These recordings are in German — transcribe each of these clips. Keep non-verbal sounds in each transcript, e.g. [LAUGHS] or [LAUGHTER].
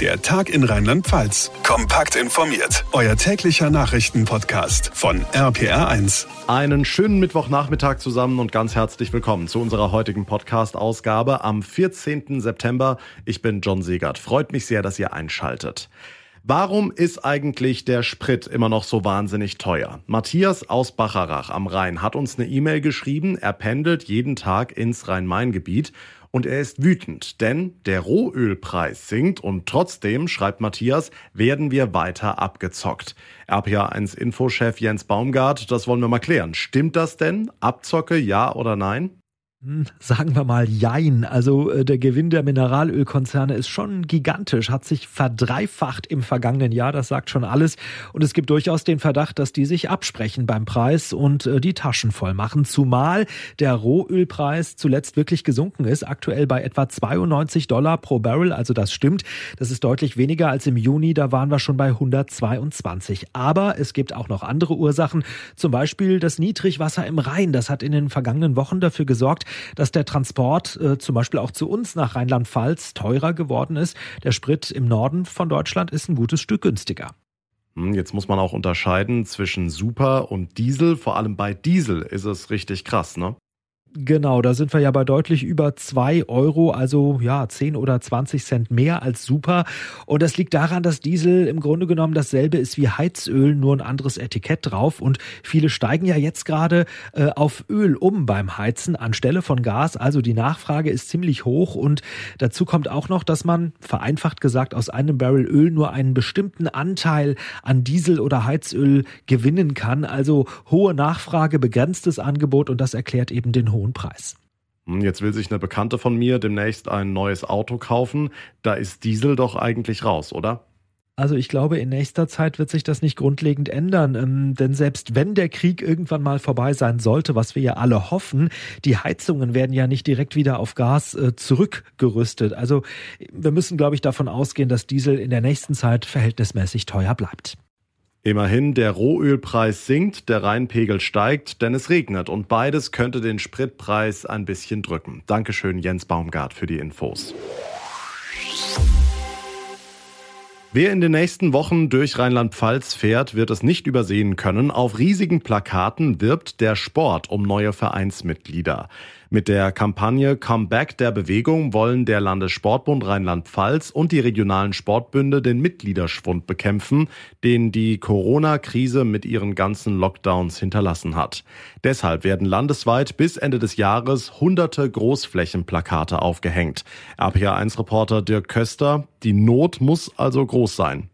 Der Tag in Rheinland-Pfalz. Kompakt informiert. Euer täglicher Nachrichtenpodcast von RPR1. Einen schönen Mittwochnachmittag zusammen und ganz herzlich willkommen zu unserer heutigen Podcast-Ausgabe am 14. September. Ich bin John Segert. Freut mich sehr, dass ihr einschaltet. Warum ist eigentlich der Sprit immer noch so wahnsinnig teuer? Matthias aus Bacharach am Rhein hat uns eine E-Mail geschrieben. Er pendelt jeden Tag ins Rhein-Main-Gebiet und er ist wütend, denn der Rohölpreis sinkt und trotzdem, schreibt Matthias, werden wir weiter abgezockt. RPA1 Infochef Jens Baumgart, das wollen wir mal klären. Stimmt das denn? Abzocke, ja oder nein? Hm, sagen wir mal Jein. Also äh, der Gewinn der Mineralölkonzerne ist schon gigantisch, hat sich verdreifacht im vergangenen Jahr, das sagt schon alles. Und es gibt durchaus den Verdacht, dass die sich absprechen beim Preis und äh, die Taschen voll machen. Zumal der Rohölpreis zuletzt wirklich gesunken ist, aktuell bei etwa 92 Dollar pro Barrel. Also das stimmt. Das ist deutlich weniger als im Juni, da waren wir schon bei 122. Aber es gibt auch noch andere Ursachen, zum Beispiel das Niedrigwasser im Rhein. Das hat in den vergangenen Wochen dafür gesorgt, dass der Transport äh, zum Beispiel auch zu uns nach Rheinland-Pfalz teurer geworden ist. Der Sprit im Norden von Deutschland ist ein gutes Stück günstiger. Hm, jetzt muss man auch unterscheiden zwischen Super und Diesel. Vor allem bei Diesel ist es richtig krass, ne? Genau, da sind wir ja bei deutlich über zwei Euro, also ja, 10 oder 20 Cent mehr als super. Und das liegt daran, dass Diesel im Grunde genommen dasselbe ist wie Heizöl, nur ein anderes Etikett drauf. Und viele steigen ja jetzt gerade äh, auf Öl um beim Heizen anstelle von Gas. Also die Nachfrage ist ziemlich hoch. Und dazu kommt auch noch, dass man, vereinfacht gesagt, aus einem Barrel Öl nur einen bestimmten Anteil an Diesel oder Heizöl gewinnen kann. Also hohe Nachfrage, begrenztes Angebot und das erklärt eben den hohen hohen Preis. Hm, jetzt will sich eine Bekannte von mir demnächst ein neues Auto kaufen. Da ist Diesel doch eigentlich raus, oder? Also ich glaube, in nächster Zeit wird sich das nicht grundlegend ändern, ähm, denn selbst wenn der Krieg irgendwann mal vorbei sein sollte, was wir ja alle hoffen, die Heizungen werden ja nicht direkt wieder auf Gas äh, zurückgerüstet. Also wir müssen, glaube ich, davon ausgehen, dass Diesel in der nächsten Zeit verhältnismäßig teuer bleibt. Immerhin, der Rohölpreis sinkt, der Rheinpegel steigt, denn es regnet und beides könnte den Spritpreis ein bisschen drücken. Dankeschön, Jens Baumgart, für die Infos. Wer in den nächsten Wochen durch Rheinland-Pfalz fährt, wird es nicht übersehen können. Auf riesigen Plakaten wirbt der Sport um neue Vereinsmitglieder. Mit der Kampagne Comeback der Bewegung wollen der Landessportbund Rheinland-Pfalz und die regionalen Sportbünde den Mitgliederschwund bekämpfen, den die Corona-Krise mit ihren ganzen Lockdowns hinterlassen hat. Deshalb werden landesweit bis Ende des Jahres hunderte Großflächenplakate aufgehängt. RPA1-Reporter Dirk Köster, die Not muss also groß sein.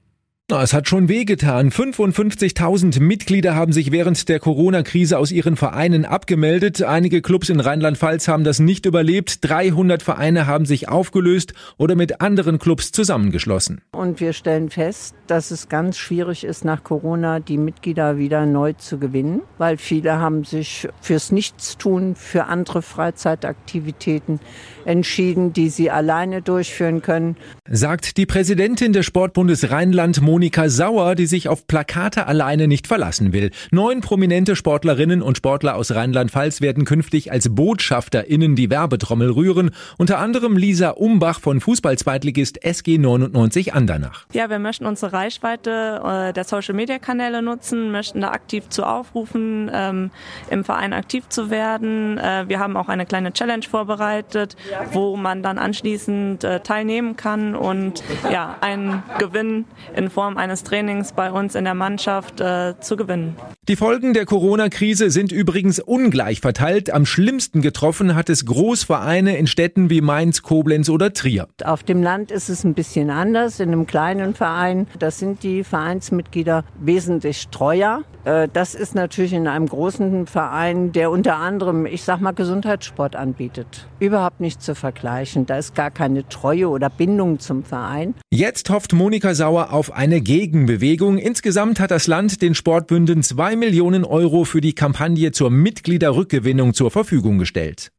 Es hat schon wehgetan. 55.000 Mitglieder haben sich während der Corona-Krise aus ihren Vereinen abgemeldet. Einige Clubs in Rheinland-Pfalz haben das nicht überlebt. 300 Vereine haben sich aufgelöst oder mit anderen Clubs zusammengeschlossen. Und wir stellen fest, dass es ganz schwierig ist, nach Corona die Mitglieder wieder neu zu gewinnen, weil viele haben sich fürs Nichtstun, für andere Freizeitaktivitäten entschieden, die sie alleine durchführen können. Sagt die Präsidentin des Sportbundes Rheinland, Monika Sauer, die sich auf Plakate alleine nicht verlassen will. Neun prominente Sportlerinnen und Sportler aus Rheinland-Pfalz werden künftig als BotschafterInnen die Werbetrommel rühren. Unter anderem Lisa Umbach von Fußballzweitligist SG 99 Andernach. Ja, wir möchten unsere Reichweite äh, der Social-Media-Kanäle nutzen, möchten da aktiv zu aufrufen, ähm, im Verein aktiv zu werden. Äh, wir haben auch eine kleine Challenge vorbereitet, wo man dann anschließend äh, teilnehmen kann und ja, einen Gewinn in Form Form eines Trainings bei uns in der Mannschaft äh, zu gewinnen. Die Folgen der Corona-Krise sind übrigens ungleich verteilt. Am schlimmsten getroffen hat es Großvereine in Städten wie Mainz, Koblenz oder Trier. Auf dem Land ist es ein bisschen anders. In einem kleinen Verein, das sind die Vereinsmitglieder wesentlich treuer. Äh, das ist natürlich in einem großen Verein, der unter anderem, ich sag mal, Gesundheitssport anbietet. Überhaupt nicht zu vergleichen. Da ist gar keine Treue oder Bindung zum Verein. Jetzt hofft Monika Sauer auf eine Gegenbewegung. Insgesamt hat das Land den Sportbünden zwei Millionen Euro für die Kampagne zur Mitgliederrückgewinnung zur Verfügung gestellt.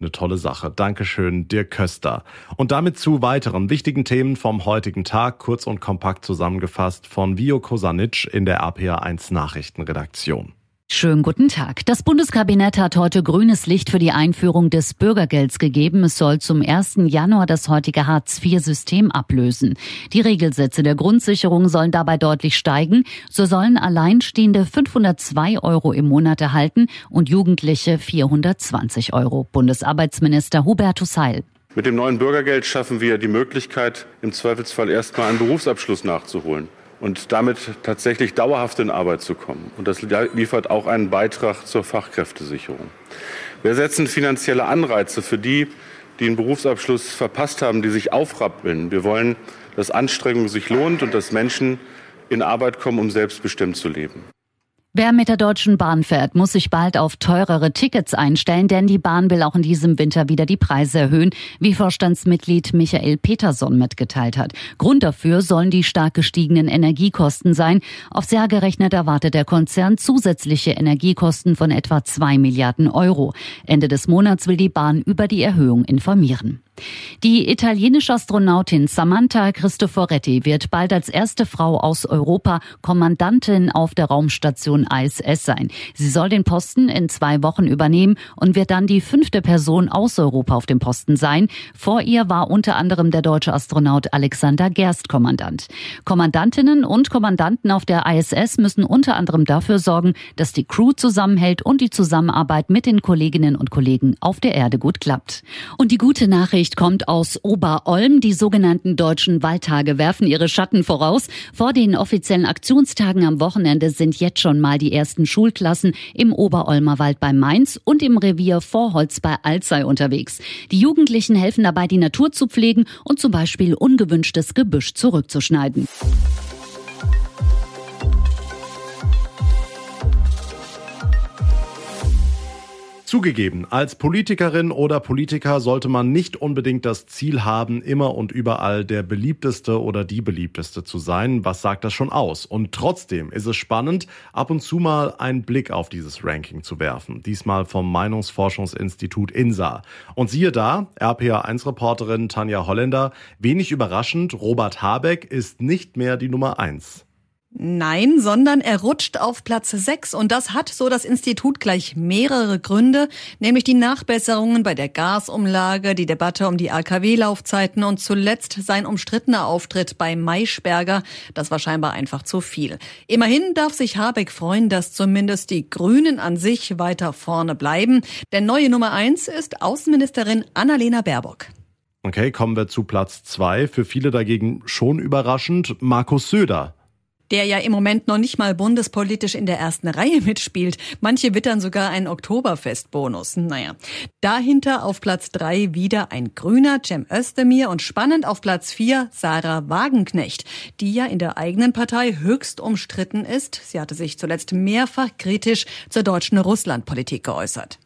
Eine tolle Sache. Dankeschön, Dirk Köster. Und damit zu weiteren wichtigen Themen vom heutigen Tag, kurz und kompakt zusammengefasst von Vio Kosanic in der RPA1 Nachrichtenredaktion. Schönen guten Tag. Das Bundeskabinett hat heute grünes Licht für die Einführung des Bürgergelds gegeben. Es soll zum 1. Januar das heutige Hartz-IV-System ablösen. Die Regelsätze der Grundsicherung sollen dabei deutlich steigen. So sollen Alleinstehende 502 Euro im Monat erhalten und Jugendliche 420 Euro. Bundesarbeitsminister Hubertus Heil. Mit dem neuen Bürgergeld schaffen wir die Möglichkeit, im Zweifelsfall erstmal einen Berufsabschluss nachzuholen und damit tatsächlich dauerhaft in Arbeit zu kommen. Und das liefert auch einen Beitrag zur Fachkräftesicherung. Wir setzen finanzielle Anreize für die, die einen Berufsabschluss verpasst haben, die sich aufrappeln. Wir wollen, dass Anstrengung sich lohnt und dass Menschen in Arbeit kommen, um selbstbestimmt zu leben. Wer mit der Deutschen Bahn fährt, muss sich bald auf teurere Tickets einstellen, denn die Bahn will auch in diesem Winter wieder die Preise erhöhen, wie Vorstandsmitglied Michael Peterson mitgeteilt hat. Grund dafür sollen die stark gestiegenen Energiekosten sein. Aufs Jahr gerechnet erwartet der Konzern zusätzliche Energiekosten von etwa zwei Milliarden Euro. Ende des Monats will die Bahn über die Erhöhung informieren. Die italienische Astronautin Samantha Cristoforetti wird bald als erste Frau aus Europa Kommandantin auf der Raumstation ISS sein. Sie soll den Posten in zwei Wochen übernehmen und wird dann die fünfte Person aus Europa auf dem Posten sein. Vor ihr war unter anderem der deutsche Astronaut Alexander Gerst Kommandant. Kommandantinnen und Kommandanten auf der ISS müssen unter anderem dafür sorgen, dass die Crew zusammenhält und die Zusammenarbeit mit den Kolleginnen und Kollegen auf der Erde gut klappt. Und die gute Nachricht Nachricht kommt aus Oberolm. Die sogenannten deutschen Waldtage werfen ihre Schatten voraus. Vor den offiziellen Aktionstagen am Wochenende sind jetzt schon mal die ersten Schulklassen im Oberolmer Wald bei Mainz und im Revier Vorholz bei Alzey unterwegs. Die Jugendlichen helfen dabei, die Natur zu pflegen und zum Beispiel ungewünschtes Gebüsch zurückzuschneiden. Zugegeben, als Politikerin oder Politiker sollte man nicht unbedingt das Ziel haben, immer und überall der beliebteste oder die beliebteste zu sein. Was sagt das schon aus? Und trotzdem ist es spannend, ab und zu mal einen Blick auf dieses Ranking zu werfen. Diesmal vom Meinungsforschungsinstitut INSA. Und siehe da, RPA1-Reporterin Tanja Holländer, wenig überraschend, Robert Habeck ist nicht mehr die Nummer eins. Nein, sondern er rutscht auf Platz 6 und das hat so das Institut gleich mehrere Gründe, nämlich die Nachbesserungen bei der Gasumlage, die Debatte um die AKW-Laufzeiten und zuletzt sein umstrittener Auftritt bei Maischberger. Das war scheinbar einfach zu viel. Immerhin darf sich Habeck freuen, dass zumindest die Grünen an sich weiter vorne bleiben, denn neue Nummer 1 ist Außenministerin Annalena Baerbock. Okay, kommen wir zu Platz 2. Für viele dagegen schon überraschend, Markus Söder der ja im Moment noch nicht mal bundespolitisch in der ersten Reihe mitspielt. Manche wittern sogar einen Oktoberfestbonus. Naja, dahinter auf Platz drei wieder ein Grüner, Cem Özdemir und spannend auf Platz vier Sarah Wagenknecht, die ja in der eigenen Partei höchst umstritten ist. Sie hatte sich zuletzt mehrfach kritisch zur deutschen Russlandpolitik geäußert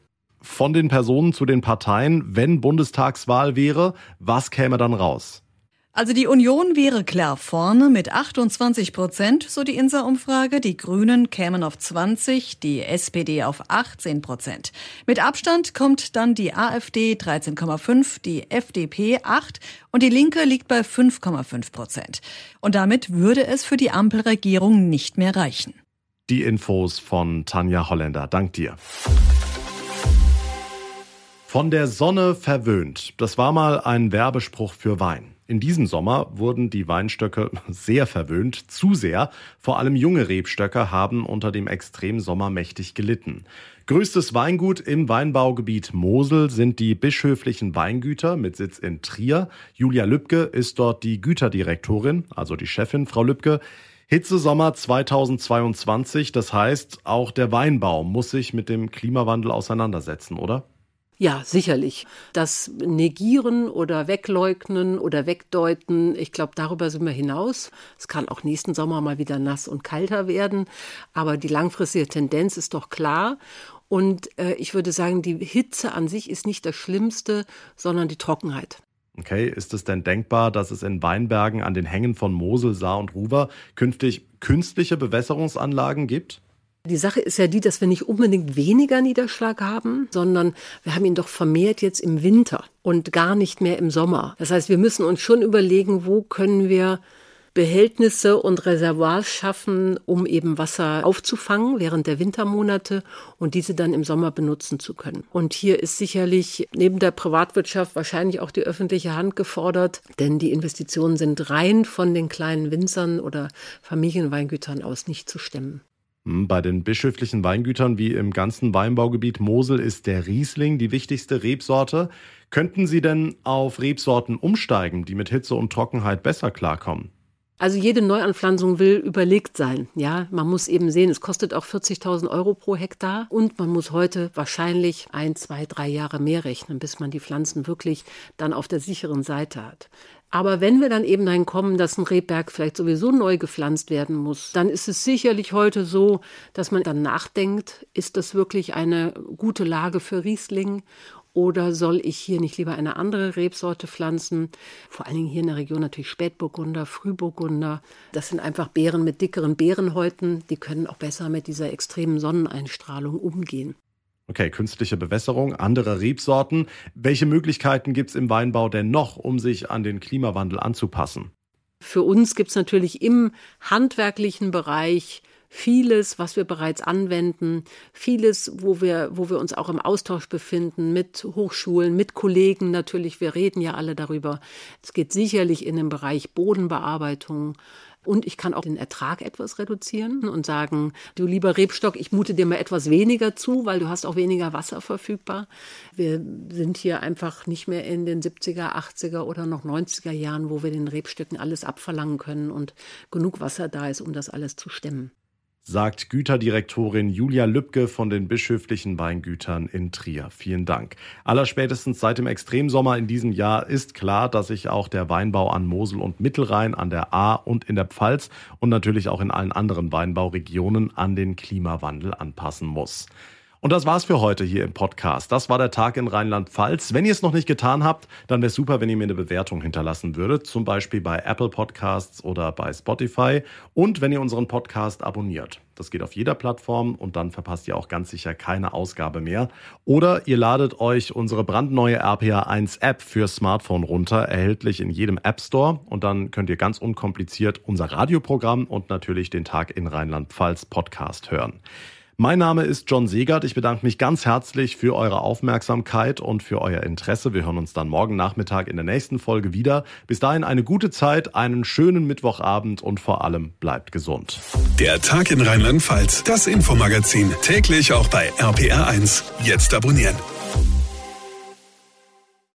von den Personen zu den Parteien, wenn Bundestagswahl wäre, was käme dann raus? Also die Union wäre klar vorne mit 28 Prozent, so die Insa-Umfrage. Die Grünen kämen auf 20, die SPD auf 18 Prozent. Mit Abstand kommt dann die AfD 13,5, die FDP 8 und die Linke liegt bei 5,5 Prozent. Und damit würde es für die Ampelregierung nicht mehr reichen. Die Infos von Tanja Holländer. Dank dir. Von der Sonne verwöhnt. Das war mal ein Werbespruch für Wein. In diesem Sommer wurden die Weinstöcke [LAUGHS] sehr verwöhnt, zu sehr. Vor allem junge Rebstöcke haben unter dem Extremsommer mächtig gelitten. Größtes Weingut im Weinbaugebiet Mosel sind die bischöflichen Weingüter mit Sitz in Trier. Julia Lübke ist dort die Güterdirektorin, also die Chefin, Frau Lübke. Hitzesommer 2022, das heißt, auch der Weinbau muss sich mit dem Klimawandel auseinandersetzen, oder? Ja, sicherlich. Das Negieren oder Wegleugnen oder Wegdeuten, ich glaube, darüber sind wir hinaus. Es kann auch nächsten Sommer mal wieder nass und kalter werden, aber die langfristige Tendenz ist doch klar. Und äh, ich würde sagen, die Hitze an sich ist nicht das Schlimmste, sondern die Trockenheit. Okay, ist es denn denkbar, dass es in Weinbergen an den Hängen von Mosel, Saar und Ruwer künftig künstliche Bewässerungsanlagen gibt? Die Sache ist ja die, dass wir nicht unbedingt weniger Niederschlag haben, sondern wir haben ihn doch vermehrt jetzt im Winter und gar nicht mehr im Sommer. Das heißt, wir müssen uns schon überlegen, wo können wir Behältnisse und Reservoirs schaffen, um eben Wasser aufzufangen während der Wintermonate und diese dann im Sommer benutzen zu können. Und hier ist sicherlich neben der Privatwirtschaft wahrscheinlich auch die öffentliche Hand gefordert, denn die Investitionen sind rein von den kleinen Winzern oder Familienweingütern aus nicht zu stemmen. Hm, bei den bischöflichen Weingütern wie im ganzen Weinbaugebiet Mosel ist der Riesling die wichtigste Rebsorte. Könnten Sie denn auf Rebsorten umsteigen, die mit Hitze und Trockenheit besser klarkommen? Also jede Neuanpflanzung will überlegt sein. Ja, man muss eben sehen, es kostet auch 40.000 Euro pro Hektar und man muss heute wahrscheinlich ein, zwei, drei Jahre mehr rechnen, bis man die Pflanzen wirklich dann auf der sicheren Seite hat. Aber wenn wir dann eben dahin kommen, dass ein Rebberg vielleicht sowieso neu gepflanzt werden muss, dann ist es sicherlich heute so, dass man dann nachdenkt, ist das wirklich eine gute Lage für Riesling oder soll ich hier nicht lieber eine andere Rebsorte pflanzen? Vor allen Dingen hier in der Region natürlich Spätburgunder, Frühburgunder. Das sind einfach Beeren mit dickeren Beerenhäuten. Die können auch besser mit dieser extremen Sonneneinstrahlung umgehen. Okay, künstliche Bewässerung, andere Rebsorten. Welche Möglichkeiten gibt es im Weinbau denn noch, um sich an den Klimawandel anzupassen? Für uns gibt es natürlich im handwerklichen Bereich vieles, was wir bereits anwenden, vieles, wo wir, wo wir uns auch im Austausch befinden mit Hochschulen, mit Kollegen natürlich. Wir reden ja alle darüber. Es geht sicherlich in den Bereich Bodenbearbeitung, und ich kann auch den Ertrag etwas reduzieren und sagen, du lieber Rebstock, ich mute dir mal etwas weniger zu, weil du hast auch weniger Wasser verfügbar. Wir sind hier einfach nicht mehr in den 70er, 80er oder noch 90er Jahren, wo wir den Rebstöcken alles abverlangen können und genug Wasser da ist, um das alles zu stemmen sagt Güterdirektorin Julia Lübke von den bischöflichen Weingütern in Trier. Vielen Dank. Allerspätestens seit dem Extremsommer in diesem Jahr ist klar, dass sich auch der Weinbau an Mosel und Mittelrhein, an der A und in der Pfalz und natürlich auch in allen anderen Weinbauregionen an den Klimawandel anpassen muss. Und das war's für heute hier im Podcast. Das war der Tag in Rheinland-Pfalz. Wenn ihr es noch nicht getan habt, dann wäre super, wenn ihr mir eine Bewertung hinterlassen würdet, zum Beispiel bei Apple Podcasts oder bei Spotify und wenn ihr unseren Podcast abonniert. Das geht auf jeder Plattform und dann verpasst ihr auch ganz sicher keine Ausgabe mehr. Oder ihr ladet euch unsere brandneue RPA 1 App für Smartphone runter, erhältlich in jedem App Store und dann könnt ihr ganz unkompliziert unser Radioprogramm und natürlich den Tag in Rheinland-Pfalz Podcast hören. Mein Name ist John Segert. Ich bedanke mich ganz herzlich für eure Aufmerksamkeit und für euer Interesse. Wir hören uns dann morgen Nachmittag in der nächsten Folge wieder. Bis dahin eine gute Zeit, einen schönen Mittwochabend und vor allem bleibt gesund. Der Tag in Rheinland-Pfalz, das Infomagazin, täglich auch bei RPR1. Jetzt abonnieren.